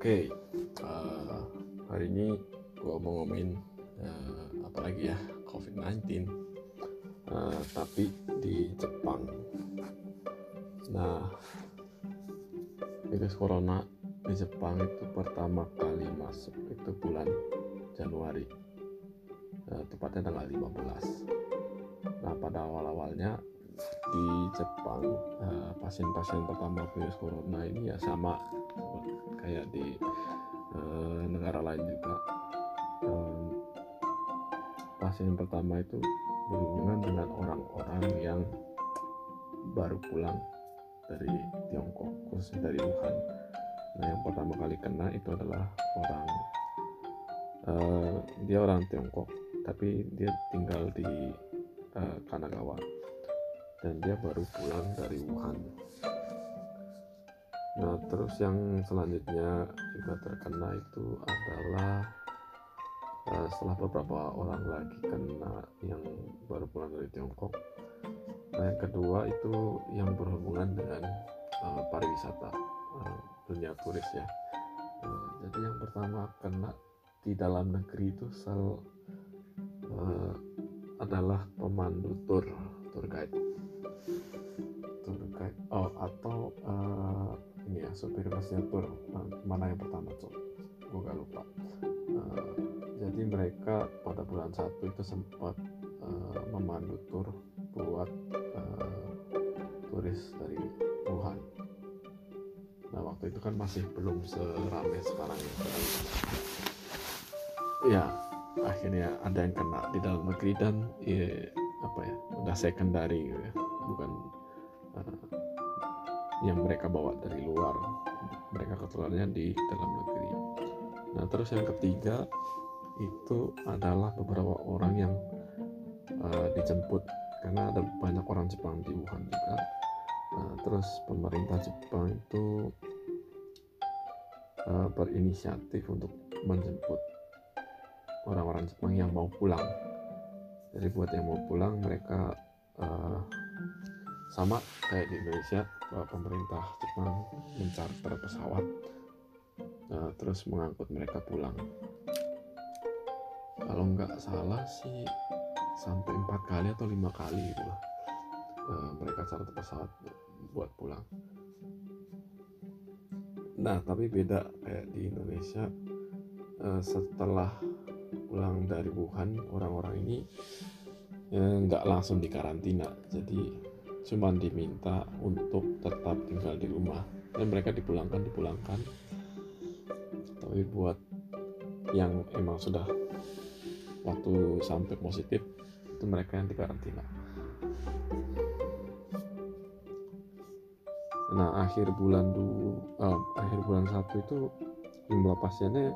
Oke, uh, hari ini gue mau ngomongin uh, apa lagi ya COVID-19, uh, tapi di Jepang. Nah, virus corona di Jepang itu pertama kali masuk itu bulan Januari, uh, tepatnya tanggal 15. Nah, pada awal-awalnya di Jepang pasien-pasien pertama virus corona ini ya sama kayak di uh, negara lain juga. Um, pasien pertama itu berhubungan dengan orang-orang yang baru pulang dari Tiongkok khususnya dari Wuhan. Nah yang pertama kali kena itu adalah orang uh, dia orang Tiongkok tapi dia tinggal di uh, Kanagawa. Dan dia baru pulang dari Wuhan Nah, terus yang selanjutnya juga terkena itu adalah uh, setelah beberapa orang lagi kena yang baru pulang dari Tiongkok. Nah, yang kedua itu yang berhubungan dengan uh, pariwisata uh, dunia turis ya. Uh, jadi yang pertama kena di dalam negeri itu sel uh, adalah pemandu tur tour guide tour guide supir busnya tur. Mana yang pertama tuh gue gak lupa. Uh, jadi mereka pada bulan satu itu sempat uh, memandu tur buat uh, turis dari Wuhan. Nah waktu itu kan masih belum seramai sekarang ya. Ya akhirnya ada yang kena di dalam negeri dan ya, apa ya udah secondary gitu ya. Bukan yang mereka bawa dari luar. Mereka ketularannya di dalam negeri. Nah terus yang ketiga itu adalah beberapa orang yang uh, dijemput. Karena ada banyak orang Jepang di Wuhan juga. Nah, terus pemerintah Jepang itu uh, berinisiatif untuk menjemput orang-orang Jepang yang mau pulang. Jadi buat yang mau pulang mereka uh, sama kayak di Indonesia pemerintah Jepang mencarter pesawat uh, terus mengangkut mereka pulang. Kalau nggak salah sih sampai empat kali atau lima kali gitu lah uh, mereka charter pesawat buat pulang. Nah tapi beda kayak di Indonesia setelah pulang dari Wuhan orang-orang ini nggak langsung dikarantina. Jadi cuma diminta untuk tetap tinggal di rumah. Dan mereka dipulangkan dipulangkan. Tapi buat yang emang sudah waktu sampai positif itu mereka yang dikarantina. Nah akhir bulan dulu uh, akhir bulan satu itu jumlah pasiennya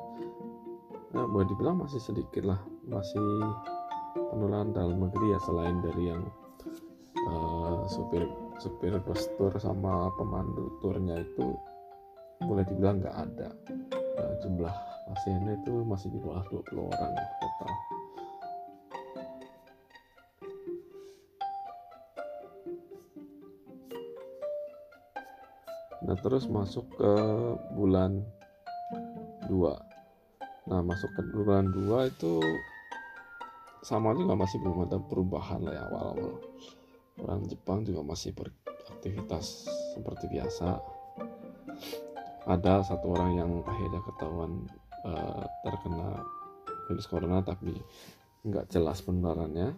nah, boleh dibilang masih sedikit lah. Masih penularan dalam negeri ya selain dari yang uh, supir supir bus tour sama pemandu turnya itu boleh dibilang nggak ada. Uh, jumlah pasiennya itu masih di bawah 20 orang total. Nah terus masuk ke bulan 2 nah masuk ke bulan 2 itu sama juga masih belum ada perubahan lah ya awal-awal orang Jepang juga masih beraktivitas seperti biasa. Ada satu orang yang akhirnya ketahuan uh, terkena virus corona tapi nggak jelas penularannya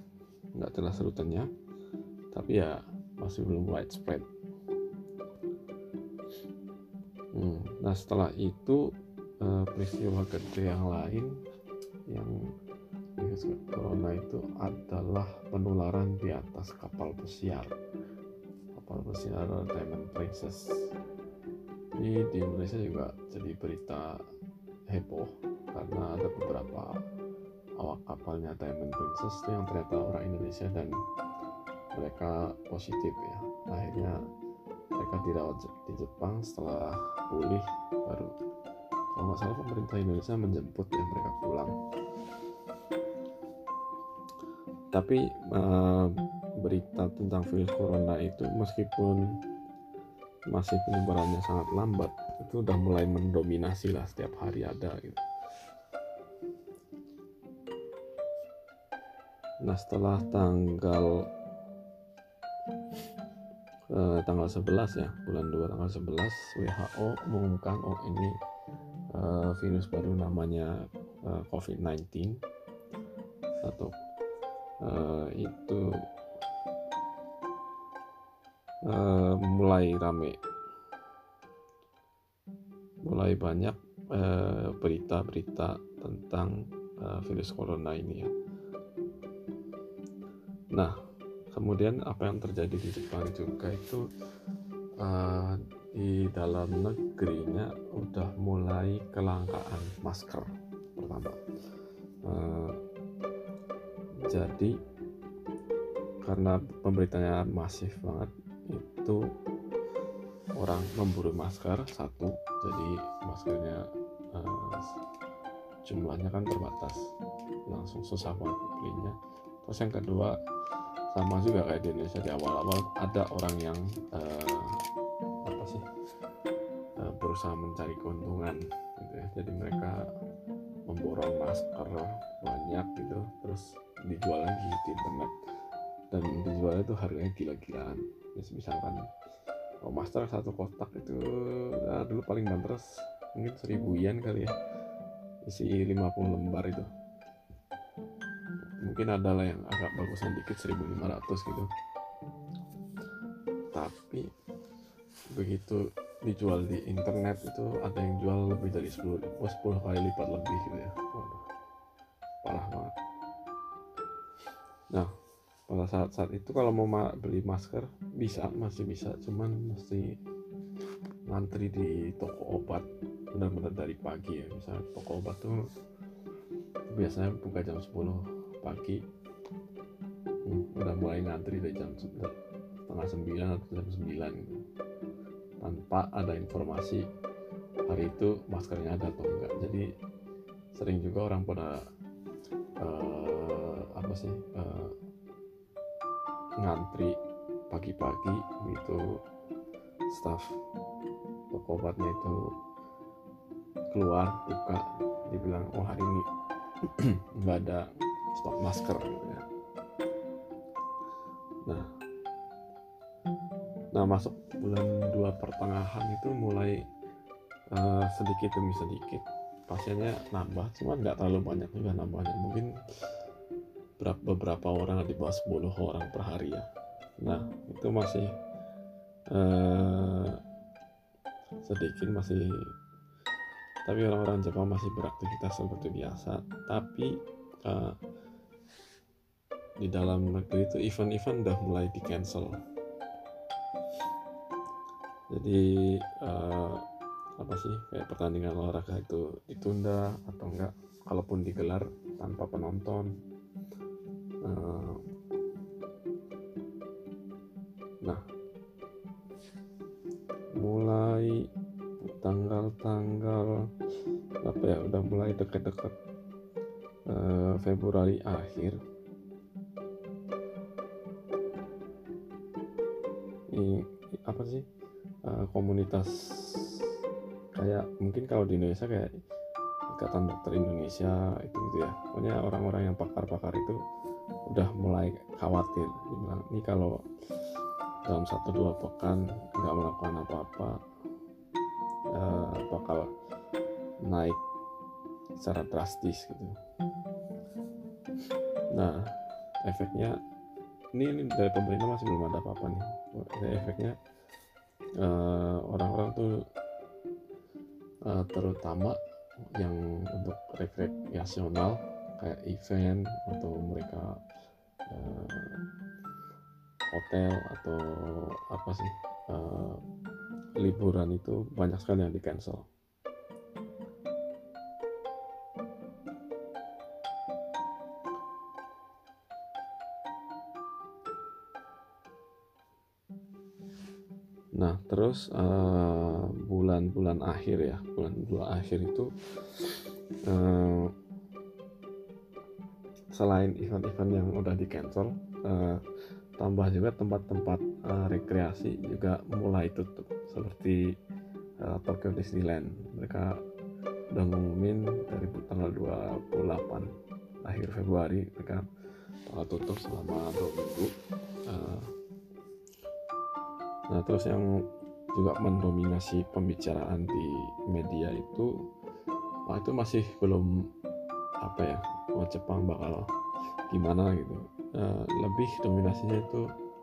nggak jelas rutannya tapi ya masih belum widespread. Hmm, nah setelah itu uh, peristiwa gede yang lain yang virus corona itu adalah penularan di atas kapal pesiar. Kapal pesiar Diamond Princess. Ini di Indonesia juga jadi berita heboh karena ada beberapa awak kapalnya Diamond Princess itu yang ternyata orang Indonesia dan mereka positif ya. Akhirnya mereka dirawat di Jepang setelah pulih baru kalau nggak salah pemerintah Indonesia menjemput ya mereka pulang tapi uh, berita tentang virus corona itu meskipun masih penyebarannya sangat lambat itu udah mulai mendominasi lah setiap hari ada gitu. Nah setelah tanggal eh, tanggal 11 ya bulan 2 tanggal 11 WHO mengumumkan oh ini eh, virus baru namanya eh, COVID-19 atau eh, itu eh, mulai rame. Mulai banyak eh, berita-berita tentang eh, virus corona ini ya. Nah kemudian apa yang terjadi di Jepang juga itu eh, di dalam negerinya udah mulai kelangkaan masker pertama. Eh, jadi karena pemberitanya masif banget itu orang memburu masker satu. Jadi maskernya eh, jumlahnya kan terbatas. Langsung susah banget belinya. Terus yang kedua sama juga kayak di Indonesia di awal-awal ada orang yang eh, apa sih eh, berusaha mencari keuntungan gitu ya. Jadi mereka memborong masker banyak gitu. Terus dijual lagi di internet. Dan dijualnya tuh harganya gila-gilaan. Mis- misalkan oh, masker satu kotak itu nah, dulu paling banter mungkin yen kali ya. Isi 50 lembar itu. Mungkin ada lah yang agak bagusan dikit 1500 gitu. Tapi begitu dijual di internet itu ada yang jual lebih dari 10 oh, 10 kali lipat lebih gitu ya pada saat saat itu kalau mau ma- beli masker bisa masih bisa. Cuman mesti ngantri di toko obat benar-benar dari pagi ya. Misalnya toko obat tuh biasanya buka jam 10 pagi. Hmm, udah mulai ngantri dari jam se- setengah sembilan atau jam sembilan. Gitu tanpa ada informasi hari itu maskernya ada atau enggak. Jadi sering juga orang pada eh, apa sih eh, ngantri pagi-pagi begitu staff toko obatnya itu keluar buka dibilang oh hari ini nggak ada stok masker gitu ya. nah. Nah masuk bulan dua pertengahan itu mulai eh, sedikit demi sedikit. Pasiennya nambah cuma nggak terlalu banyak juga nambahnya. Mungkin beberapa orang di bawah 10 orang per hari ya. Nah itu masih eh, sedikit masih tapi orang-orang Jepang masih beraktivitas seperti biasa. Tapi eh, di dalam negeri itu event-event udah mulai di cancel jadi eh, apa sih kayak pertandingan olahraga itu ditunda atau enggak kalaupun digelar tanpa penonton nah mulai tanggal-tanggal apa ya udah mulai dekat-dekat eh, Februari akhir. Ini apa sih? Eh, komunitas kayak mungkin kalau di Indonesia kayak Ikatan Dokter Indonesia itu gitu ya. Pokoknya orang-orang yang pakar-pakar itu udah mulai khawatir. Dibilang ini kalau dalam satu dua pekan nggak melakukan apa-apa eh, bakal naik secara drastis gitu. Nah efeknya ini, ini dari pemerintah masih belum ada apa-apa nih. Efeknya eh, orang-orang tuh eh, terutama yang untuk rekreasional kayak event atau mereka eh, hotel atau apa sih eh, liburan itu banyak sekali yang di cancel Nah, terus eh, bulan-bulan akhir ya, bulan dua akhir itu eh, selain event-event yang udah di cancel, eh, tambah juga tempat-tempat uh, rekreasi juga mulai tutup. Seperti uh, Tokyo Disneyland. Mereka udah ngumumin dari tanggal 28 akhir Februari mereka bakal tutup selama dua minggu. Uh, nah terus yang juga mendominasi pembicaraan di media itu itu masih belum apa ya wah Jepang bakal gimana gitu. Uh, lebih dominasinya itu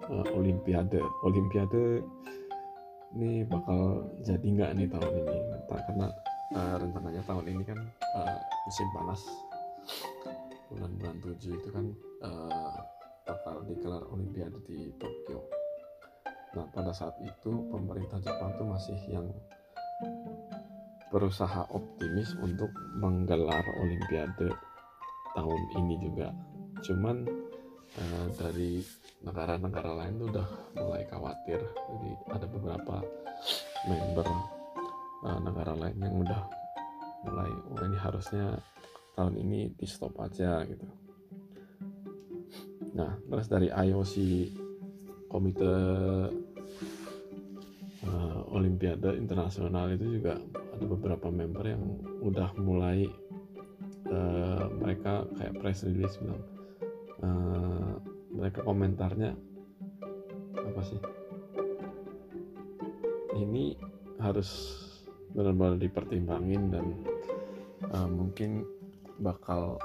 uh, Olimpiade. Olimpiade ini bakal jadi nggak nih tahun ini? Karena uh, rencananya tahun ini kan uh, musim panas. Bulan-bulan tujuh itu kan uh, bakal digelar Olimpiade di Tokyo. Nah pada saat itu pemerintah Jepang tuh masih yang berusaha optimis untuk menggelar Olimpiade tahun ini juga. Cuman uh, dari negara-negara lain tuh udah mulai khawatir. Jadi ada beberapa member uh, negara lain yang udah mulai oh ini harusnya tahun ini di stop aja gitu. Nah terus dari IOC komite uh, Olimpiade internasional itu juga ada beberapa member yang udah mulai uh, mereka kayak press release bilang uh, mereka komentarnya apa sih? Ini harus benar-benar dipertimbangin dan uh, mungkin bakal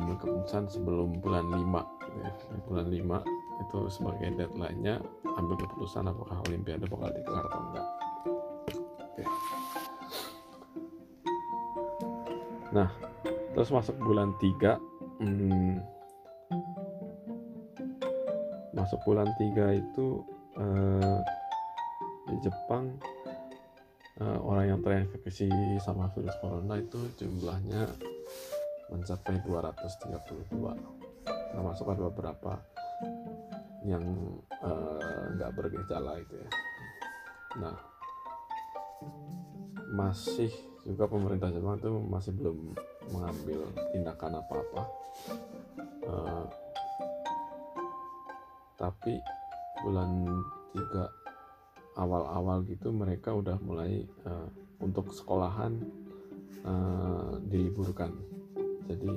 ambil keputusan sebelum bulan 5 gitu ya. bulan 5 itu sebagai deadline-nya ambil keputusan apakah olimpiade bakal digelar atau enggak. Nah terus masuk bulan 3 hmm, masuk bulan 3 itu uh, di Jepang uh, orang yang terinfeksi sama virus corona itu jumlahnya mencapai 232 termasuk ada beberapa yang nggak uh, bergejala itu ya. Nah masih juga pemerintah Jepang itu masih belum mengambil tindakan apa-apa. Uh, tapi bulan 3 awal-awal gitu mereka udah mulai uh, untuk sekolahan uh, diliburkan. Jadi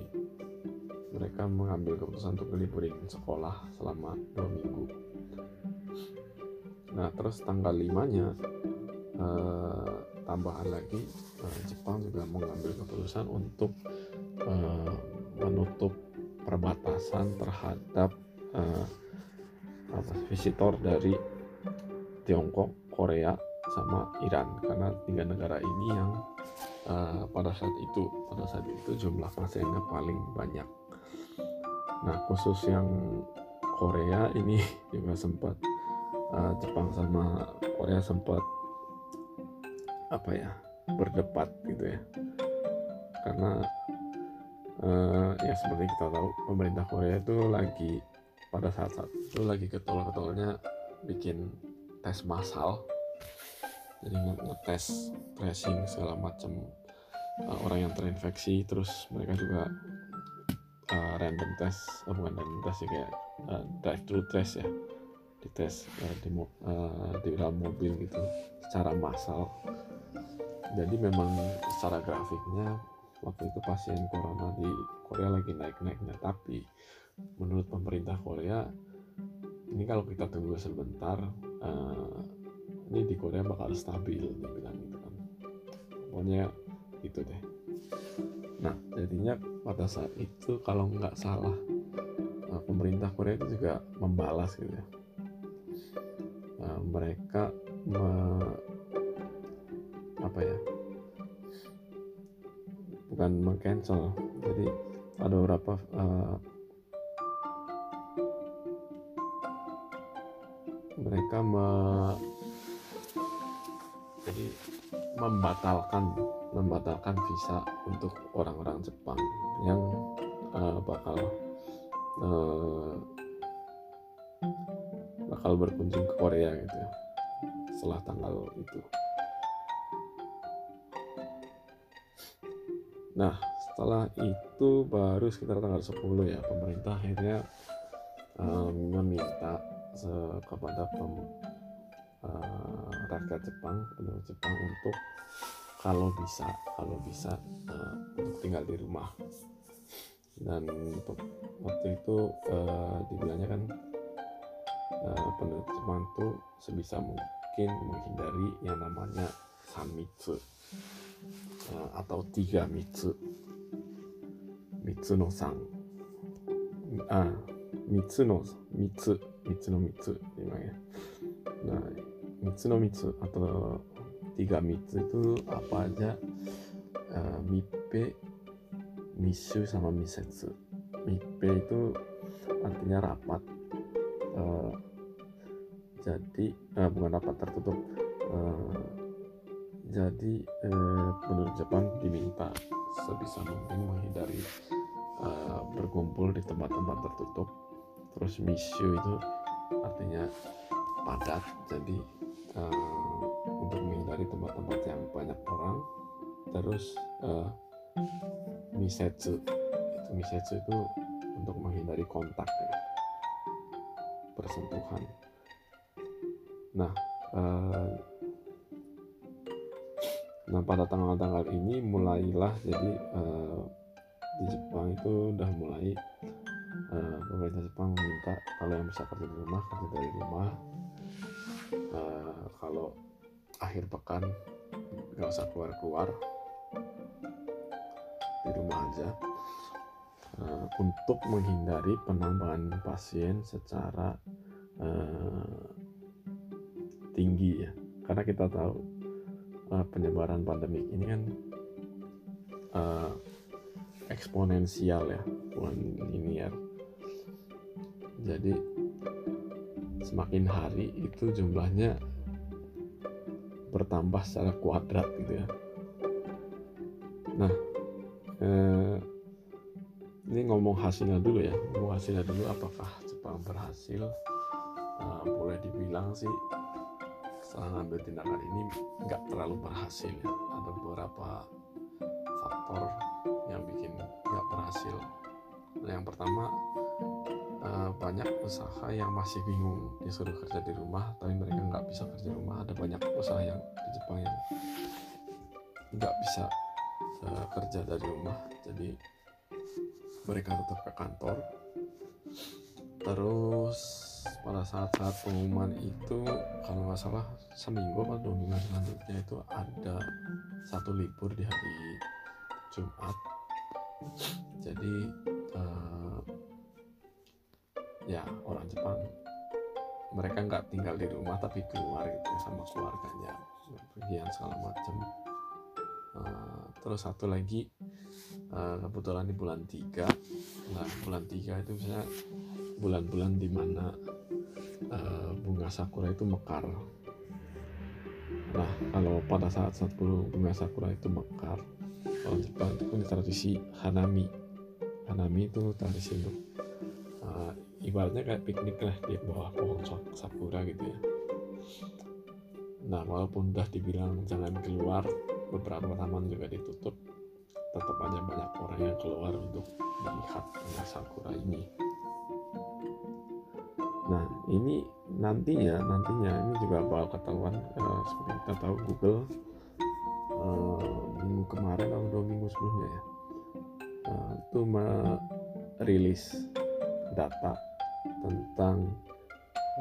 mereka mengambil keputusan untuk meliburin sekolah selama dua minggu. Nah terus tanggal 5 nya uh, tambahan lagi uh, Jepang juga mengambil keputusan untuk uh, menutup perbatasan terhadap uh, apa, visitor dari Tiongkok, Korea, sama Iran karena tiga negara ini yang uh, pada saat itu pada saat itu jumlah pasiennya paling banyak. Nah khusus yang Korea ini juga sempat uh, Jepang sama Korea sempat apa ya berdebat gitu ya. Karena uh, ya seperti kita tahu pemerintah Korea itu lagi pada saat-saat itu lagi ketol-ketolnya bikin tes massal. Jadi ngetes tracing segala macam uh, orang yang terinfeksi. Terus mereka juga uh, random test oh, bukan random test ya kayak uh, drive thru test ya. Di tes uh, di, uh, di dalam mobil gitu secara massal jadi memang secara grafiknya waktu itu pasien corona di Korea lagi naik-naiknya. Tapi menurut pemerintah Korea ini kalau kita tunggu sebentar uh, ini di Korea bakal stabil dia bilang gitu kan. Pokoknya gitu deh. Nah jadinya pada saat itu kalau nggak salah uh, pemerintah Korea itu juga membalas gitu ya. Uh, mereka me, apa ya bukan mengcancel jadi ada beberapa uh, mereka me, jadi membatalkan membatalkan visa untuk orang-orang Jepang yang uh, bakal uh, bakal berkunjung ke Korea gitu ya setelah tanggal itu. Nah setelah itu baru sekitar tanggal 10 ya pemerintah akhirnya um, meminta kepada pem, uh, rakyat Jepang penduduk Jepang untuk kalau bisa kalau bisa uh, untuk tinggal di rumah. Dan untuk waktu itu uh, dibilangnya kan uh, penduduk Jepang itu sebisa mungkin menghindari yang namanya samitsu uh, atau tiga mitsu mitsu no sang ah mitsu no mitsu mitsu no mitsu gimana nah mitsu no mitsu atau tiga mitsu itu apa aja misu sama misetsu itu artinya rapat jadi uh, bukan rapat tertutup uh, jadi uh, penduduk Jepang diminta sebisa mungkin menghindari uh, berkumpul di tempat-tempat tertutup. Terus misu itu artinya padat. Jadi uh, untuk menghindari tempat-tempat yang banyak orang. Terus uh, misetsu. Itu misetsu itu untuk menghindari kontak ya. Persentuhan. Nah uh, Nah pada tanggal-tanggal ini mulailah jadi uh, di Jepang itu udah mulai uh, pemerintah Jepang meminta kalau yang bisa kerja di rumah kerja dari rumah. Uh, kalau akhir pekan nggak usah keluar-keluar di rumah aja. Uh, untuk menghindari penambahan pasien secara uh, tinggi ya. Karena kita tahu uh, penyebaran pandemi ini kan uh, eksponensial ya bukan linear. Jadi semakin hari itu jumlahnya bertambah secara kuadrat gitu ya. Nah eh, ini ngomong hasilnya dulu ya. Ngomong hasilnya dulu apakah Jepang berhasil? Uh, boleh dibilang sih setelah ngambil tindakan ini nggak terlalu berhasil ya. ada beberapa faktor yang bikin nggak berhasil. Yang pertama eh, banyak usaha yang masih bingung disuruh kerja di rumah tapi mereka nggak bisa kerja di rumah. Ada banyak usaha yang di Jepang yang nggak bisa uh, kerja dari rumah. Jadi mereka tetap ke kantor. Terus pada saat-saat pengumuman itu kalau nggak salah seminggu atau dua minggu selanjutnya itu ada satu libur di hari Jumat. Jadi uh, ya orang Jepang mereka nggak tinggal di rumah tapi keluar gitu sama keluarganya pergian segala macam. Uh, terus satu lagi uh, kebetulan di bulan 3 nah bulan 3 itu misalnya bulan-bulan di mana uh, bunga sakura itu mekar. Nah kalau pada saat saat bunga sakura itu mekar kalau Jepang itu punya tradisi hanami. Hanami itu tradisi untuk uh, ibaratnya kayak piknik lah di bawah pohon sakura gitu ya. Nah walaupun udah dibilang jangan keluar beberapa taman juga ditutup tetap aja banyak orang yang keluar untuk melihat bunga sakura ini Nah, ini nantinya nantinya ini juga bakal ketahuan uh, seperti kita tahu Google uh, minggu kemarin atau dua minggu sebelumnya ya uh, itu merilis data tentang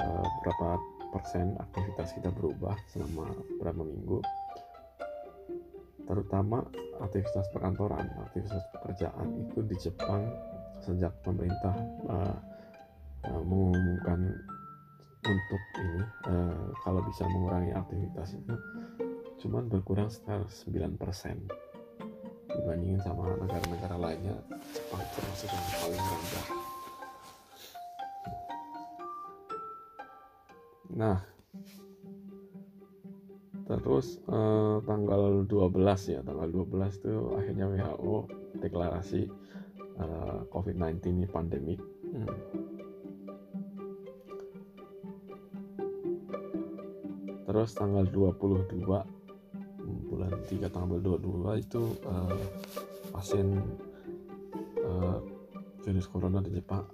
uh, berapa persen aktivitas kita berubah selama berapa minggu terutama aktivitas perkantoran aktivitas pekerjaan itu di Jepang sejak pemerintah uh, uh, mengumumkan untuk ini uh, kalau bisa mengurangi aktivitas itu cuman berkurang sekitar 9% dibandingin sama negara-negara lainnya Jepang termasuk yang paling rendah. Nah terus eh, tanggal 12 ya tanggal 12 itu akhirnya WHO deklarasi eh, COVID-19 ini pandemik. Hmm terus tanggal 22 bulan 3 tanggal 22 itu uh, pasien uh, virus corona di Jepang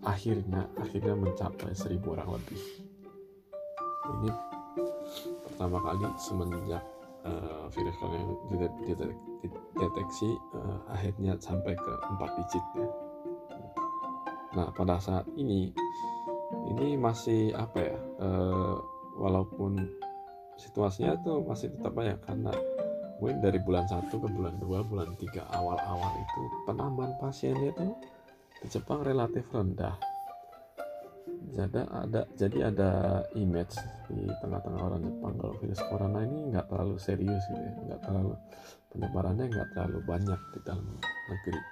akhirnya akhirnya mencapai seribu orang lebih ini pertama kali semenjak uh, virus corona yang dideteksi uh, akhirnya sampai ke empat digit ya. Nah pada saat ini ini masih apa ya uh, walaupun situasinya itu masih tetap banyak karena mungkin dari bulan 1 ke bulan 2 bulan 3 awal-awal itu penambahan pasiennya itu di Jepang relatif rendah. Jadi ada jadi ada image di tengah-tengah orang Jepang kalau virus corona ini nggak terlalu serius gitu ya nggak terlalu penyebarannya nggak terlalu banyak di dalam negeri.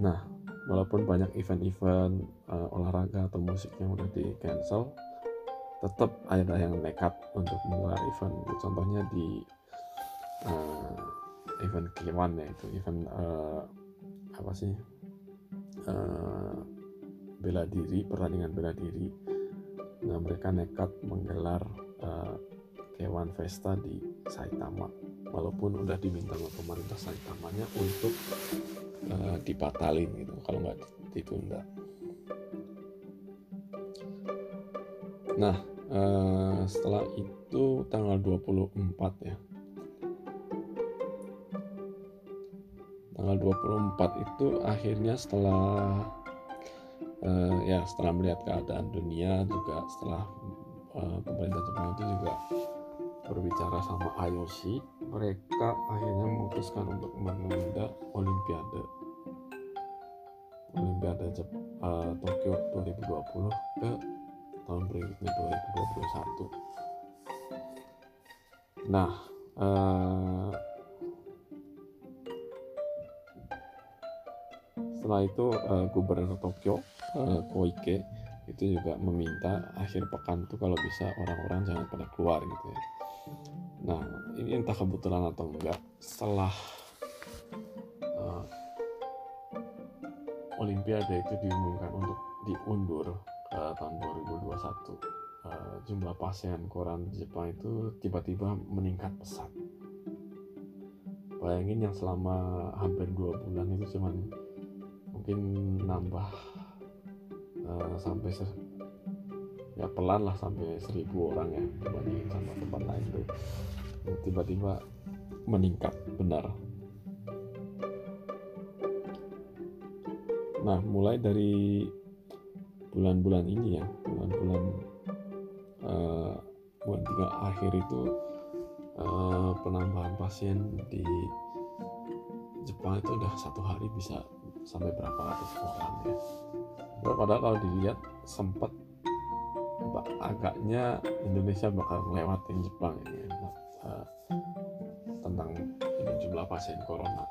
Nah walaupun banyak event-event uh, olahraga atau musik yang udah di cancel tetap ada yang nekat untuk menggelar event. Contohnya di uh, event K1 ya itu event uh, apa sih? Uh, bela diri pertandingan bela diri. Nah mereka nekat menggelar uh, Kewan Festa di Saitama. Walaupun udah diminta sama pemerintah Saitamanya untuk uh, dibatalin gitu kalau nggak ditunda nah uh, setelah itu tanggal 24 ya. Tanggal 24 itu akhirnya setelah uh, ya setelah melihat keadaan dunia juga setelah uh, pemerintah Jepang itu juga berbicara sama IOC mereka akhirnya memutuskan untuk menunda Olimpiade. Olimpiade Jep, uh, Tokyo 2020 ke tahun berikutnya 2021 nah uh, setelah itu uh, gubernur Tokyo uh, Koike itu juga meminta akhir pekan tuh kalau bisa orang-orang jangan pada keluar gitu ya. Nah ini entah kebetulan atau enggak setelah Olimpiade itu diumumkan untuk diundur ke tahun 2021 uh, jumlah pasien koran Jepang itu tiba-tiba meningkat pesat. Bayangin yang selama hampir dua bulan itu cuman mungkin nambah uh, sampai se ya pelan lah sampai seribu orang ya dibandingin sama tempat lain tuh tiba-tiba meningkat benar nah mulai dari bulan-bulan ini ya bulan-bulan uh, bulan tiga akhir itu uh, penambahan pasien di Jepang itu udah satu hari bisa sampai berapa ratus orang ya padahal kalau dilihat sempat agaknya Indonesia bakal ngelewatin Jepang ini ya. uh, tentang jumlah pasien corona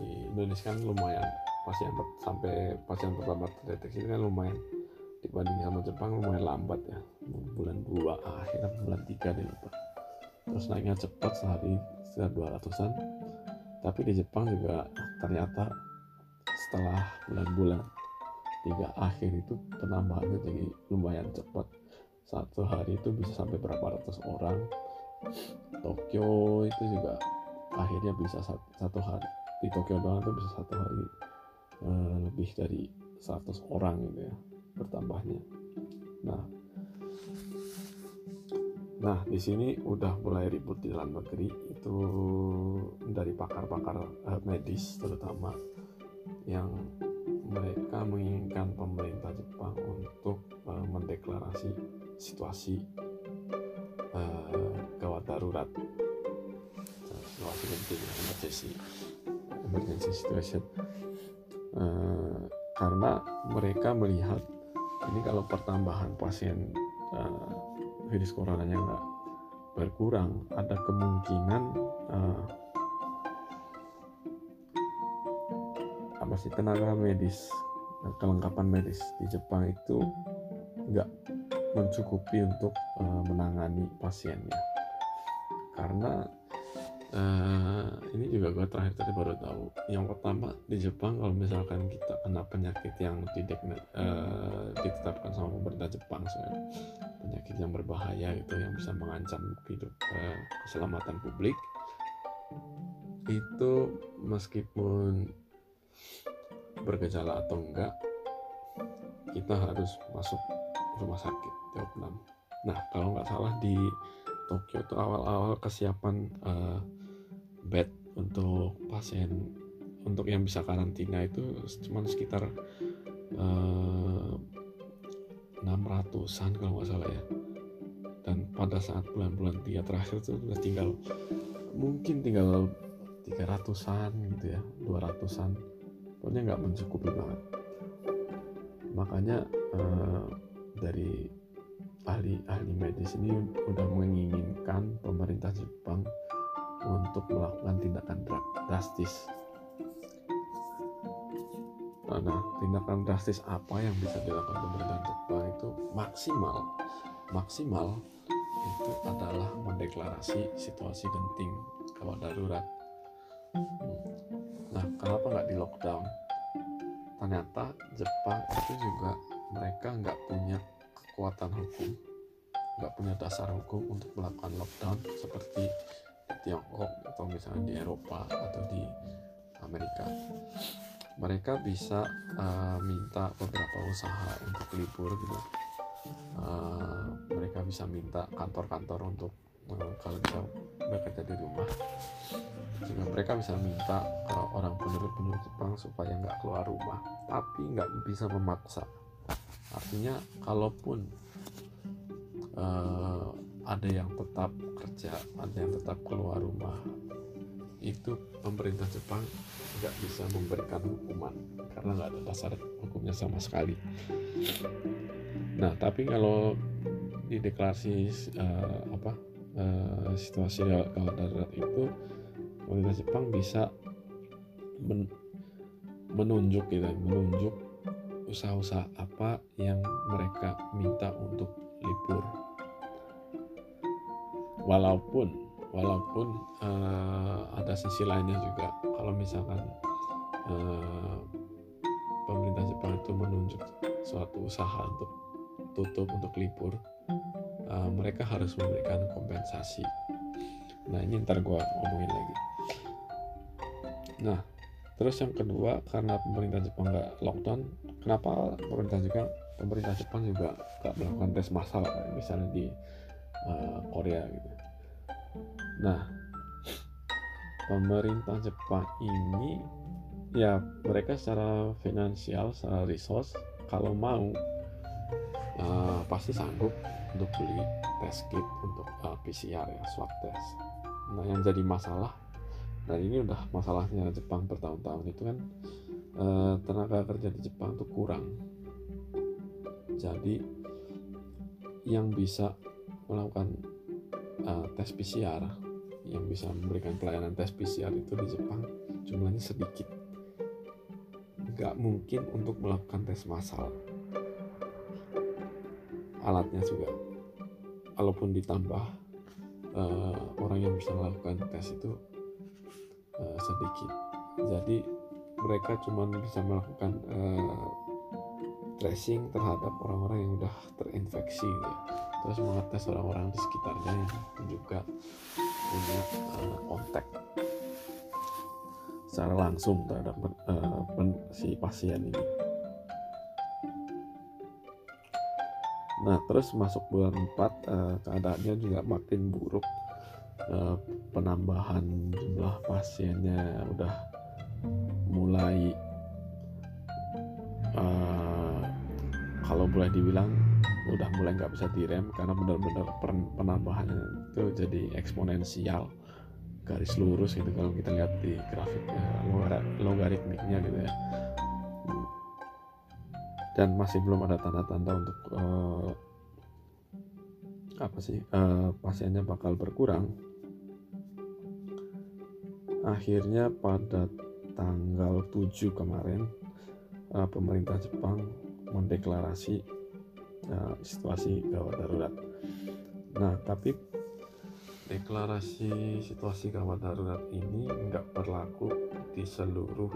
di Indonesia kan lumayan pasien sampai pasien pertama terdeteksi kan lumayan dibanding sama Jepang lumayan lambat ya. Bulan 2 akhir bulan 3 deh lupa. Terus naiknya cepat sehari sekitar 200an tapi di Jepang juga ternyata setelah bulan-bulan tiga akhir itu penambahannya jadi lumayan cepat. Satu hari itu bisa sampai berapa ratus orang. Tokyo itu juga akhirnya bisa satu hari. Di Tokyo doang itu bisa satu hari uh, lebih dari 100 orang gitu ya bertambahnya. Nah nah di sini udah mulai ribut di dalam negeri. Itu dari pakar-pakar uh, medis terutama yang mereka menginginkan pemerintah Jepang untuk uh, mendeklarasi situasi uh, gawat darurat. Situasi emergency emergency situation. Uh, karena mereka melihat ini kalau pertambahan pasien uh, virus coronanya nggak berkurang ada kemungkinan uh, apa sih tenaga medis kelengkapan medis di Jepang itu nggak mencukupi untuk uh, menangani pasiennya. Karena uh, ini juga gue terakhir tadi baru tahu. Yang pertama di Jepang kalau misalkan kita kena penyakit yang tidak uh, ditetapkan sama pemerintah Jepang soalnya penyakit yang berbahaya itu yang bisa mengancam hidup uh, keselamatan publik. Itu meskipun bergejala atau enggak kita harus masuk rumah sakit jawab 6 nah kalau nggak salah di Tokyo itu awal-awal kesiapan uh, bed untuk pasien. Untuk yang bisa karantina itu cuma sekitar uh, 600an kalau nggak salah ya. Dan pada saat bulan-bulan tiga terakhir itu udah tinggal mungkin tinggal 300an gitu ya 200an pokoknya nggak mencukupi banget. Makanya uh, dari ahli-ahli medis ini udah menginginkan pemerintah Jepang untuk melakukan tindakan drastis. Nah, tindakan drastis apa yang bisa dilakukan pemerintah Jepang itu maksimal, maksimal itu adalah mendeklarasi situasi genting gawat darurat. Nah, kenapa nggak di lockdown? Ternyata Jepang itu juga mereka nggak punya kekuatan hukum, nggak punya dasar hukum untuk melakukan lockdown seperti Tiongkok atau misalnya di Eropa atau di Amerika. Mereka bisa uh, minta beberapa usaha untuk libur gitu. Uh, mereka bisa minta kantor-kantor untuk uh, kalau bisa bekerja di rumah. Sehingga mereka bisa minta ke orang penduduk-penduduk Jepang supaya nggak keluar rumah, tapi nggak bisa memaksa artinya kalaupun uh, ada yang tetap kerja ada yang tetap keluar rumah. Itu pemerintah Jepang nggak bisa memberikan hukuman karena nggak ada dasar hukumnya sama sekali. Nah tapi kalau di deklarasi uh, apa uh, situasi darurat itu pemerintah Jepang bisa men menunjuk gitu menunjuk usaha-usaha apa yang mereka minta untuk libur walaupun walaupun uh, ada sisi lainnya juga. Kalau misalkan uh, pemerintah Jepang itu menunjuk suatu usaha untuk tutup untuk libur uh, mereka harus memberikan kompensasi. Nah ini ntar gue ngomongin lagi. Nah terus yang kedua karena pemerintah Jepang nggak lockdown kenapa pemerintah juga pemerintah Jepang juga nggak melakukan tes massal misalnya di uh, Korea gitu. Nah pemerintah Jepang ini ya mereka secara finansial secara resource kalau mau uh, pasti sanggup untuk beli tes kit untuk uh, eh, PCR ya swab test. Nah yang jadi masalah dan ini udah masalahnya Jepang bertahun-tahun itu kan uh, tenaga kerja di Jepang tuh kurang. Jadi yang bisa melakukan uh, tes PCR yang bisa memberikan pelayanan tes PCR itu di Jepang jumlahnya sedikit. Nggak mungkin untuk melakukan tes massal. Alatnya juga. Walaupun ditambah uh, orang yang bisa melakukan tes itu uh, sedikit. Jadi mereka cuma bisa melakukan uh, tracing terhadap orang-orang yang udah terinfeksi gitu ya. Terus mengetes orang-orang di sekitarnya yang juga punya uh, kontak secara langsung terhadap uh, si pasien ini. Nah, terus masuk bulan 4 uh, keadaannya juga makin buruk. Uh, penambahan jumlah pasiennya udah mulai uh, kalau boleh dibilang udah mulai nggak bisa direm karena benar-benar penambahannya itu jadi eksponensial garis lurus gitu kalau kita lihat di grafiknya logaritmiknya gitu ya. Dan masih belum ada tanda-tanda untuk uh, apa sih uh, pasiennya bakal berkurang. Akhirnya pada tanggal 7 kemarin uh, pemerintah Jepang mendeklarasi uh, situasi gawat darurat. Nah, tapi deklarasi situasi gawat darurat ini nggak berlaku di seluruh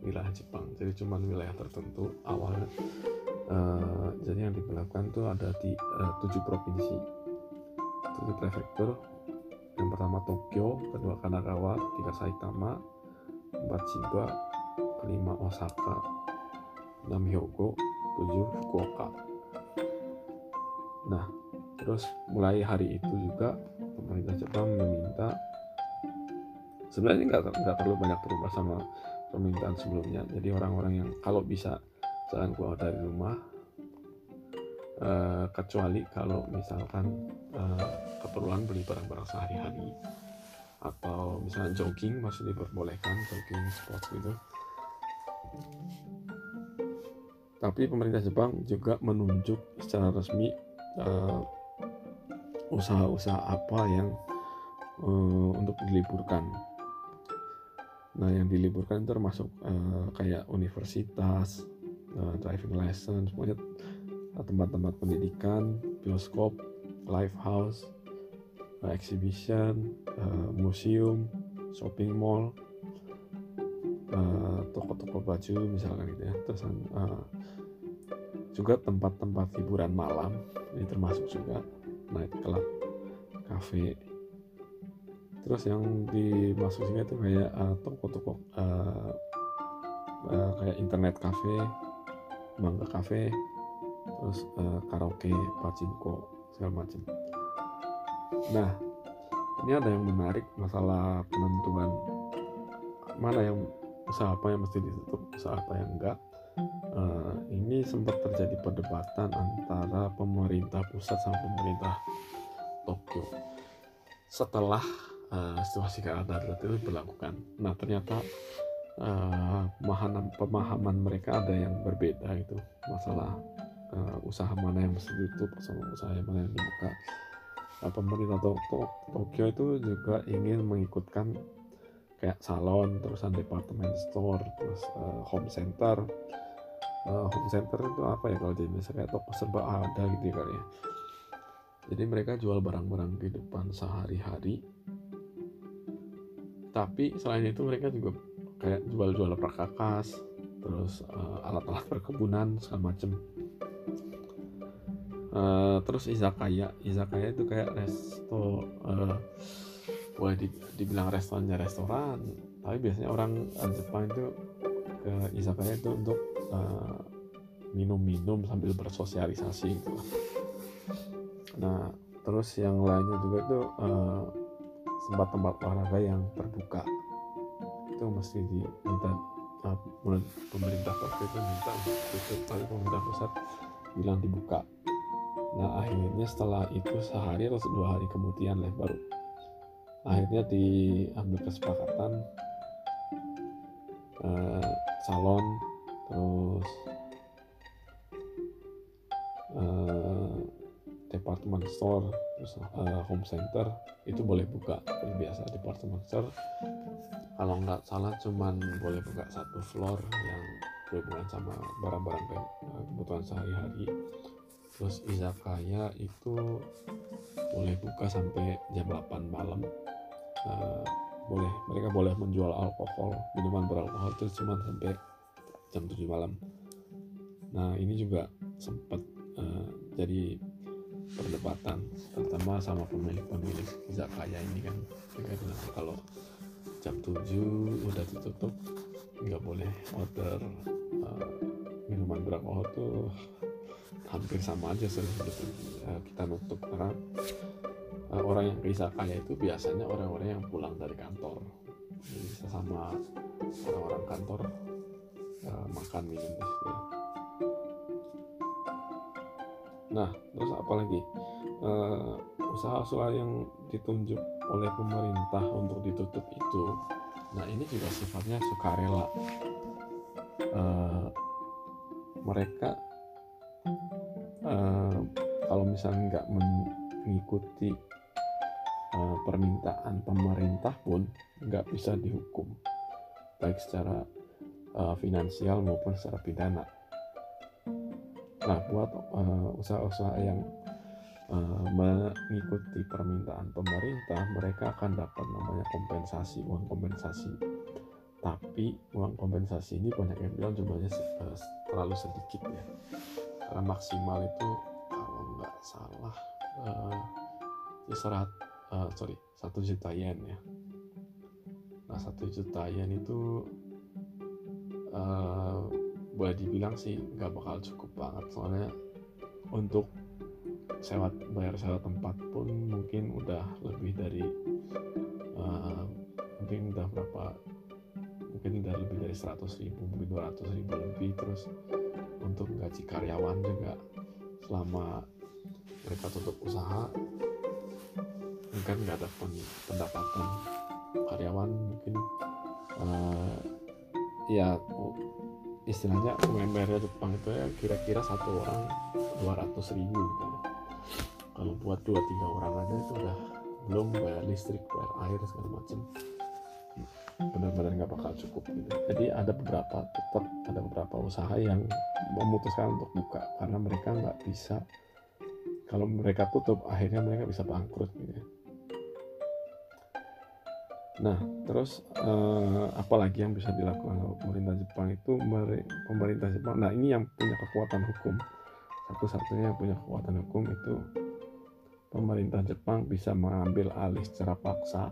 wilayah Jepang. Jadi cuma wilayah tertentu awalnya. Uh, jadi yang diberlakukan itu ada di tujuh provinsi, tujuh prefektur. Yang pertama Tokyo, kedua Kanagawa, tiga Saitama, 4 Chiba 5 Osaka 6 Hyogo Fukuoka. Nah, terus mulai hari itu juga pemerintah Jepang meminta sebenarnya nggak nggak terlalu banyak berubah sama permintaan sebelumnya. Jadi orang-orang yang kalau bisa jangan keluar dari rumah uh, kecuali kalau misalkan uh, keperluan beli barang-barang sehari-hari atau misalnya jogging masih diperbolehkan jogging sport gitu tapi pemerintah Jepang juga menunjuk secara resmi usaha usaha-usaha apa yang uh, untuk diliburkan. Nah, yang diliburkan termasuk uh, kayak universitas, uh, driving license, semuanya tempat-tempat pendidikan, bioskop, live house, uh, exhibition, uh, museum, shopping mall, toko-toko uh, baju misalkan gitu ya. Terus uh, juga tempat-tempat hiburan malam ini termasuk juga night club cafe terus yang dimaksud sini itu kayak uh, toko-toko uh, uh, kayak internet cafe mangga cafe terus uh, karaoke pachinko segala macam nah ini ada yang menarik masalah penentuan mana yang usaha apa yang mesti ditutup usaha apa yang enggak uh, ini sempat terjadi perdebatan antara pemerintah pusat sama pemerintah Tokyo setelah uh, situasi keadaan itu diberlakukan. Nah ternyata uh, pemahaman, pemahaman mereka ada yang berbeda itu masalah uh, usaha mana yang mesti ditutup sama usaha yang mana yang dibuka. Nah, pemerintah Tok Tokyo itu juga ingin mengikutkan kayak salon, terusan department store, terus uh, home center, uh, home center itu apa ya kalau di Indonesia kayak toko serba ada gitu ya kali ya. Jadi mereka jual barang-barang kehidupan sehari-hari. Tapi selain itu mereka juga kayak jual-jual perkakas terus uh, alat-alat perkebunan segala macem. Uh, terus izakaya. Izakaya itu kayak resto uh, boleh di, dibilang restorannya restoran tapi biasanya orang Jepang itu ke izakaya itu untuk eh, minum-minum sambil bersosialisasi gitu. Nah terus yang lainnya juga itu uh, tempat-tempat olahraga yang terbuka. Itu mesti diminta uh, pemerintah Tokyo itu minta tutup tapi pemerintah pusat bilang dibuka. Nah akhirnya setelah itu sehari atau dua hari kemudian lah baru akhirnya diambil kesepakatan uh, salon terus uh, department store terus uh, home center itu boleh buka. Seperti biasa department store kalau nggak salah cuman boleh buka satu floor yang berhubungan sama barang-barang eh, kebutuhan sehari-hari terus izakaya itu boleh buka sampai jam 8 malam. Uh, boleh mereka boleh menjual alkohol minuman beralkohol itu cuma sampai jam 7 malam. Nah ini juga sempat uh, jadi perdebatan terutama sama pemilik-pemilik izakaya ini kan. Mereka bilang kalau jam 7 udah ditutup nggak boleh order uh, minuman beralkohol tuh hampir sama aja sih uh, kita nutup. Karena uh, orang yang ke izakaya itu biasanya orang-orang yang pulang dari kantor. Jadi bisa sama orang-orang kantor uh, makan minum di situ nah terus apa lagi? Usaha-usaha yang ditunjuk oleh pemerintah untuk ditutup itu nah ini juga sifatnya sukarela. Uh, mereka uh, kalau misalnya nggak mengikuti uh, permintaan pemerintah pun nggak bisa dihukum baik secara uh, finansial maupun secara pidana. Nah, buat usaha-usaha yang uh, mengikuti permintaan pemerintah, mereka akan dapat namanya kompensasi, uang kompensasi. Tapi uang kompensasi ini banyak yang bilang jumlahnya terlalu sedikit ya. Karena maksimal itu kalau nggak salah uh, serat, uh, sorry satu juta yen ya. Nah satu juta yen itu uh, boleh dibilang sih nggak bakal cukup banget soalnya untuk sewa bayar sewa tempat pun mungkin udah lebih dari uh, mungkin udah berapa mungkin udah lebih dari 100 ribu mungkin 200 ribu lebih terus untuk gaji karyawan juga selama mereka tutup usaha mungkin nggak ada pendapatan karyawan mungkin uh, ya istilahnya UMR Jepang itu ya kira-kira satu orang 200 ribu gitu ya. kalau buat dua tiga orang aja itu udah belum bayar listrik bayar air segala macam benar-benar nggak bakal cukup gitu. jadi ada beberapa tetap ada beberapa usaha yang memutuskan untuk buka karena mereka nggak bisa kalau mereka tutup akhirnya mereka bisa bangkrut gitu ya. Nah, terus eh, apalagi yang bisa dilakukan pemerintah Jepang itu pemerintah Jepang. Nah, ini yang punya kekuatan hukum. Satu-satunya yang punya kekuatan hukum itu pemerintah Jepang bisa mengambil alih secara paksa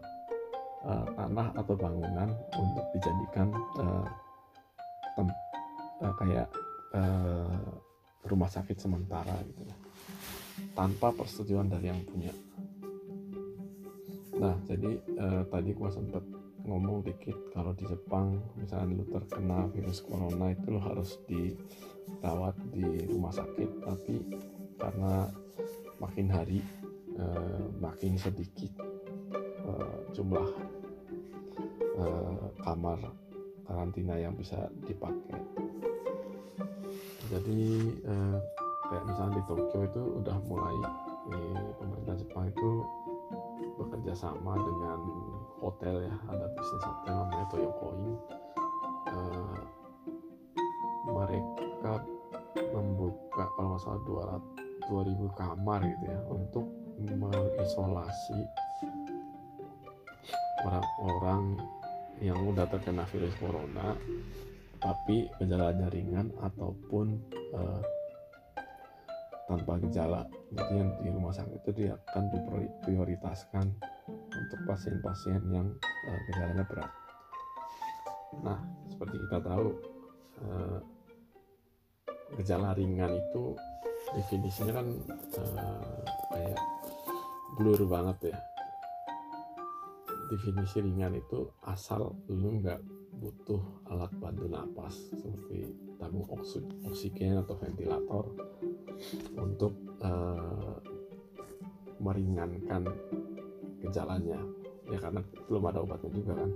eh, tanah atau bangunan untuk dijadikan eh, tem, eh, kayak eh, rumah sakit sementara gitu tanpa persetujuan dari yang punya. Nah, jadi eh, tadi gua sempat ngomong dikit kalau di Jepang misalnya lu terkena virus corona itu lu harus dirawat di rumah sakit. Tapi karena makin hari eh, makin sedikit eh, jumlah eh, kamar karantina yang bisa dipakai. Jadi eh, kayak misalnya di Tokyo itu udah mulai di pemerintah Jepang itu bekerja sama dengan hotel ya ada bisnis hotel namanya Toyokoin. Uh, mereka membuka kalau nggak salah 200 2000 kamar gitu ya untuk mengisolasi orang-orang yang udah terkena virus corona tapi gejalanya ringan ataupun uh, tanpa gejala. Jadi yang di rumah sakit itu dia akan diprioritaskan untuk pasien-pasien yang uh, gejalanya berat. Nah seperti kita tahu uh, gejala ringan itu definisinya kan uh, kayak blur banget ya definisi ringan itu asal lu nggak butuh alat bantu napas seperti tabung oksigen atau ventilator untuk uh, meringankan gejalanya. Ya karena belum ada obatnya juga kan.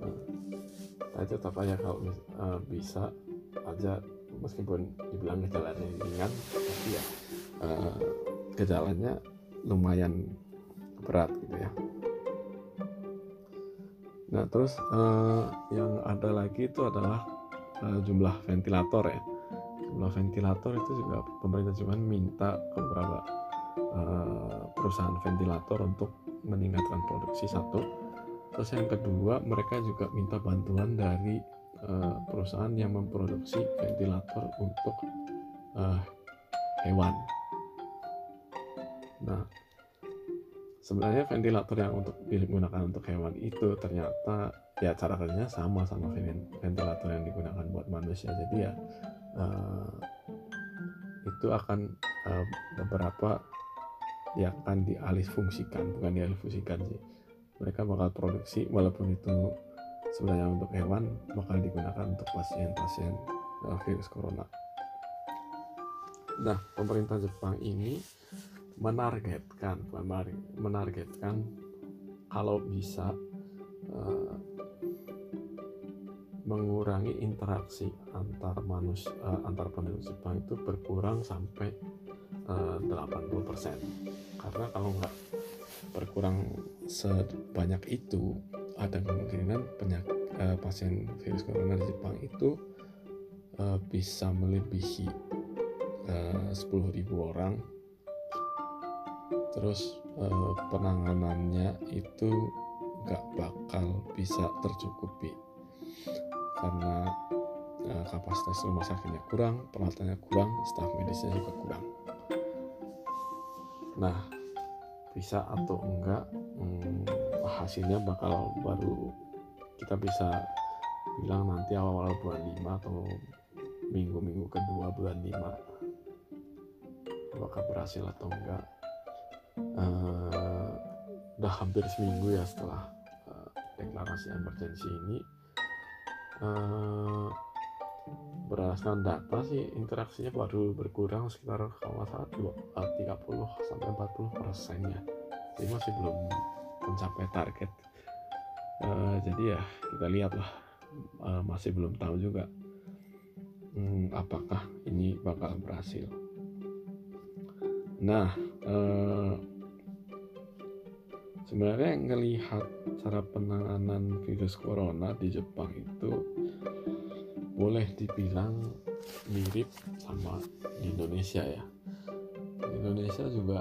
Uh, tapi tetap aja kalau uh, bisa aja meskipun dibilang gejalanya ringan tapi ya uh, gejalanya lumayan berat gitu ya nah terus uh, yang ada lagi itu adalah uh, jumlah ventilator ya. Jumlah ventilator itu juga pemerintah Jerman minta ke beberapa uh, perusahaan ventilator untuk meningkatkan produksi satu. Terus yang kedua mereka juga minta bantuan dari uh, perusahaan yang memproduksi ventilator untuk uh, hewan. Nah sebenarnya ventilator yang untuk digunakan untuk hewan itu ternyata ya cara kerjanya sama sama ventilator yang digunakan buat manusia. Jadi ya uh, itu akan uh, beberapa ya akan dialih fungsikan bukan dialih fungsikan sih. Mereka bakal produksi walaupun itu sebenarnya untuk hewan bakal digunakan untuk pasien-pasien uh, virus corona. Nah pemerintah Jepang ini menargetkan menargetkan kalau bisa uh, mengurangi interaksi antar manusia uh, antar penduduk Jepang itu berkurang sampai eh, uh, 80% karena kalau nggak berkurang sebanyak itu ada kemungkinan penyakit uh, pasien virus corona di Jepang itu uh, bisa melebihi uh, 10.000 orang terus uh, penanganannya itu nggak bakal bisa tercukupi. Karena uh, kapasitas rumah sakitnya kurang, peralatannya kurang, staf medisnya juga kurang. Nah, bisa atau enggak hmm, hasilnya bakal baru kita bisa bilang nanti awal-awal bulan 5 atau minggu-minggu kedua bulan 5 apakah berhasil atau enggak uh, udah hampir seminggu ya setelah uh, deklarasi emergensi ini. Uh, berdasarkan data sih interaksinya baru berkurang sekitar kalau salah 30 sampai 40 persennya jadi masih belum mencapai target. Uh, jadi ya kita lihatlah uh, masih belum tahu juga hmm, apakah ini bakal berhasil nah uh, sebenarnya ngelihat cara penanganan virus corona di Jepang itu boleh dibilang mirip sama di Indonesia ya. Di Indonesia juga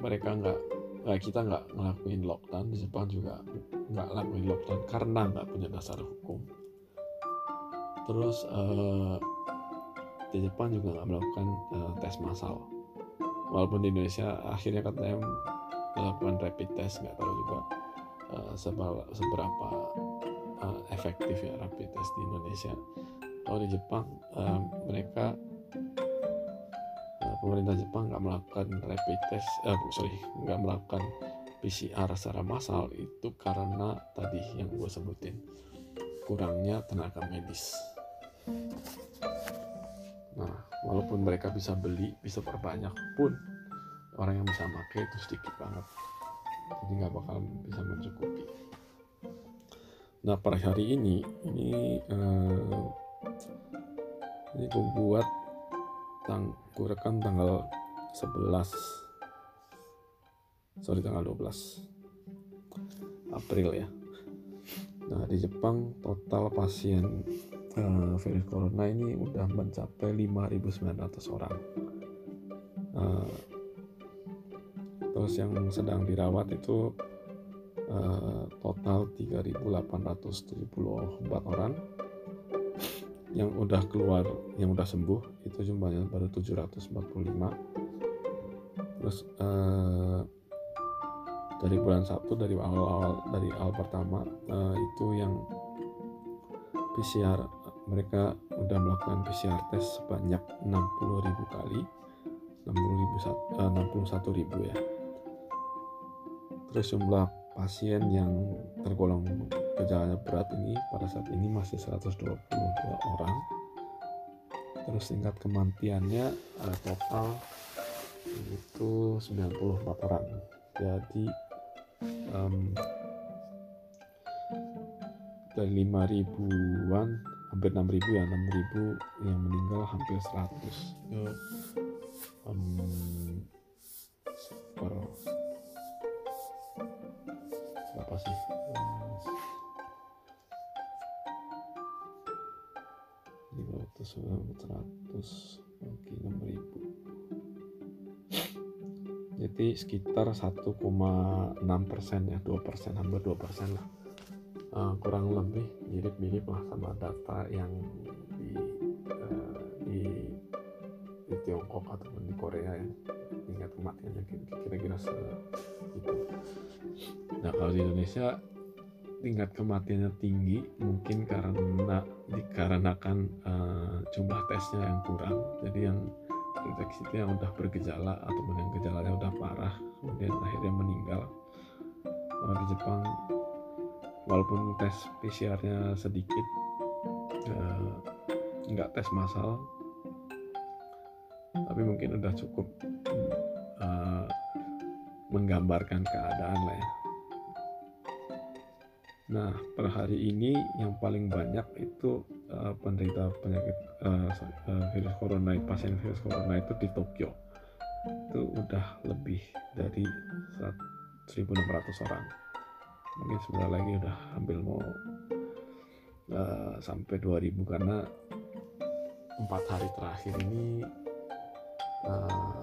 mereka nggak nggak kita nggak ngelakuin lockdown di Jepang juga nggak ngelakuin lockdown karena nggak punya dasar hukum. Terus uh, di Jepang juga nggak melakukan uh, tes massal walaupun di Indonesia akhirnya katanya melakukan rapid test nggak tahu juga uh, seberapa uh, efektif ya rapid test di Indonesia. Kalau di Jepang uh, mereka uh, pemerintah Jepang nggak melakukan rapid test uh, sorry nggak melakukan PCR secara massal itu karena tadi yang gue sebutin kurangnya tenaga medis. Nah walaupun mereka bisa beli bisa perbanyak pun orang yang bisa pakai itu sedikit banget. Jadi nggak bakal bisa mencukupi. Nah per hari ini ini uh, ini gue buat tang gue rekam tanggal 11 sorry tanggal 12 April ya. Nah di Jepang total pasien uh, virus corona ini udah mencapai 5.900 orang. Uh, terus yang sedang dirawat itu uh, total 3.874 orang. Yang udah keluar yang udah sembuh itu jumlahnya baru 745 terus uh, dari bulan Sabtu dari awal-awal dari awal pertama uh, itu yang PCR mereka udah melakukan PCR tes sebanyak 60.000 kali. 60.000 uh, 61.000 ya. Terus jumlah pasien yang tergolong gejalanya berat ini pada saat ini masih 122 orang. Terus tingkat kematiannya uh, total itu 94 orang. Jadi um, dari 5 ribuan hampir 6 ribu ya 6 ribu yang meninggal hampir 100 ya, um, per berapa sih? Lima ratus seratus bagi enam ribu. Jadi sekitar 1,6 persen ya 2 persen hampir 2 persen lah uh, kurang lebih mirip-mirip lah sama data yang di uh, di di Tiongkok ataupun di Korea ya. Tingkat kematiannya kira-kira segitu nah kalau di Indonesia tingkat kematiannya tinggi mungkin karena dikarenakan uh, jumlah tesnya yang kurang. Jadi yang deteksi itu yang udah bergejala ataupun yang gejalanya udah parah kemudian akhirnya meninggal. Kalau di Jepang walaupun tes PCR-nya sedikit uh, nggak tes massal tapi mungkin udah cukup uh, menggambarkan keadaan lah ya Nah, per hari ini yang paling banyak itu uh, penderita penyakit uh, virus corona, pasien virus corona itu di Tokyo. Itu udah lebih dari 1.600 orang. Mungkin sebentar lagi udah hampir mau uh, sampai 2000 karena empat hari terakhir ini uh,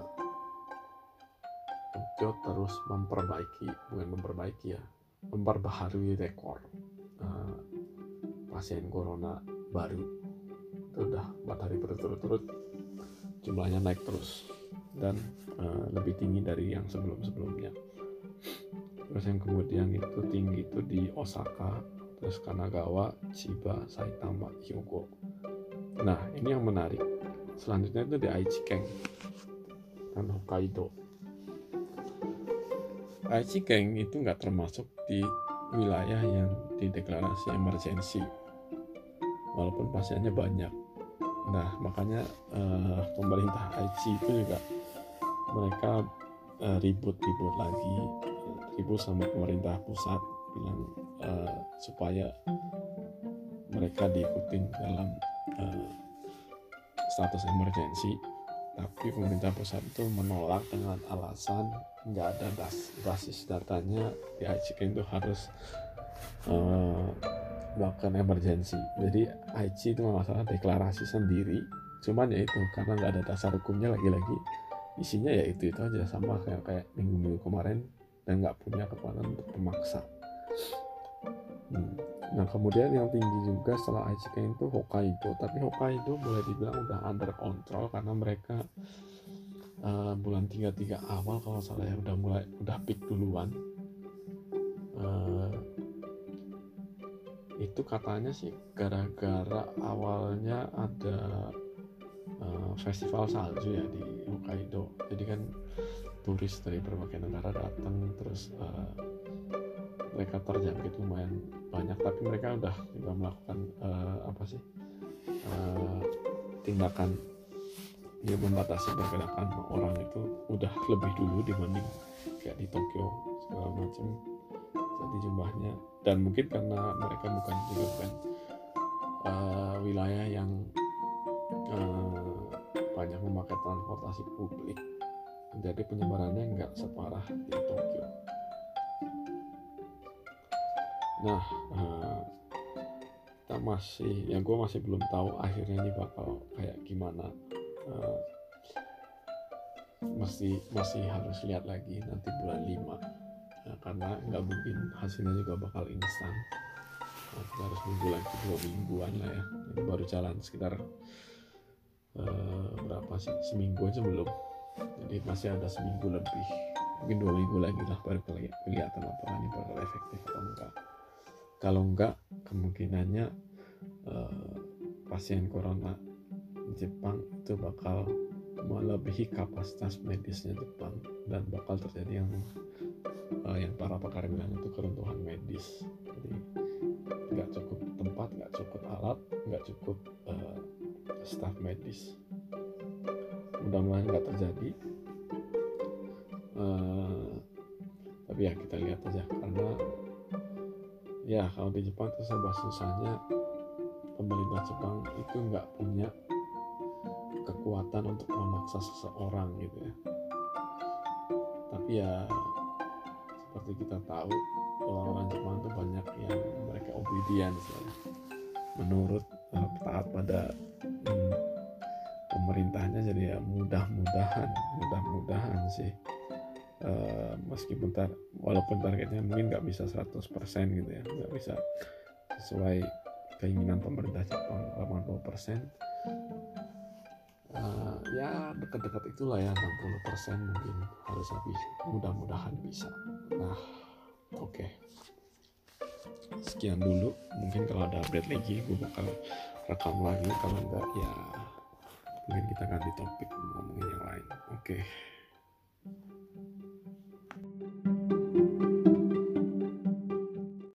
Tokyo terus memperbaiki, bukan memperbaiki ya, memperbaharui rekor uh, pasien corona baru. Itu udah empat hari berturut-turut jumlahnya naik terus dan uh, lebih tinggi dari yang sebelum-sebelumnya terus yang kemudian itu tinggi itu di Osaka terus Kanagawa, Chiba, Saitama, Hyogo. Nah ini yang menarik. Selanjutnya itu di Aichi-ken dan Hokkaido. Aichi-ken itu nggak termasuk di wilayah yang dideklarasi emergensi walaupun pasiennya banyak. Nah makanya eh, pemerintah Aichi itu juga mereka eh, ribut-ribut lagi ribut sama pemerintah pusat bilang eh, supaya mereka diikutin dalam eh, status emergensi. Tapi pemerintah pusat itu menolak dengan alasan nggak ada bas, basis datanya. Di ICK itu harus uh, melakukan emergensi. Jadi IC itu masalah deklarasi sendiri. Cuman ya itu karena nggak ada dasar hukumnya lagi-lagi. Isinya ya itu itu aja sama kayak kayak minggu-minggu kemarin dan nggak punya kekuatan untuk memaksa hmm. Nah kemudian yang tinggi juga setelah Aichiken itu Hokkaido, tapi Hokkaido boleh dibilang udah under control karena mereka uh, bulan 33 awal kalau salah ya udah mulai udah peak duluan. Uh, itu katanya sih gara-gara awalnya ada uh, festival salju ya di Hokkaido, jadi kan turis dari berbagai negara datang terus uh, mereka terjangkit lumayan banyak. Tapi mereka udah juga melakukan uh, apa sih uh, tindakan ya membatasi pergerakan orang itu udah lebih dulu dibanding kayak di Tokyo segala macam. Jadi jumlahnya dan mungkin karena mereka bukan juga bukan uh, wilayah yang uh, banyak memakai transportasi publik jadi penyebarannya nggak separah di Tokyo. Nah uh, kita masih yang gue masih belum tahu akhirnya ini bakal kayak gimana. Uh, masih masih harus lihat lagi nanti bulan 5 uh, nah, karena nggak mungkin hasilnya juga bakal instan. Nah, kita harus nunggu lagi dua mingguan lah ya. Ini baru jalan sekitar uh, berapa sih? Seminggu aja belum jadi masih ada seminggu lebih mungkin dua minggu lagi lah baru kelihatan ini bakal efektif atau enggak. Kalau enggak kemungkinannya uh, pasien corona Jepang itu bakal melebihi kapasitas medisnya Jepang dan bakal terjadi yang uh, yang para pakar bilang itu keruntuhan medis. Jadi nggak cukup tempat nggak cukup alat nggak cukup uh, staff medis mudah-mudahan nggak terjadi uh, tapi ya kita lihat aja karena ya kalau di Jepang itu serba susahnya pemerintah Jepang itu nggak punya kekuatan untuk memaksa seseorang gitu ya tapi ya seperti kita tahu orang-orang Jepang itu banyak yang mereka obedience ya. menurut uh, taat pada hmm, pemerintahnya jadi ya mudah-mudahan mudah-mudahan sih. Uh, meskipun tar walaupun targetnya mungkin nggak bisa 100% gitu ya nggak bisa sesuai keinginan pemerintah Jepang 80% uh, ya dekat-dekat itulah ya 60% mungkin harus habis mudah-mudahan bisa. Nah oke. Okay. sekian dulu mungkin kalau ada update lagi gue bakal rekam lagi kalau enggak ya mungkin kita ganti topik ngomongin yang lain oke okay.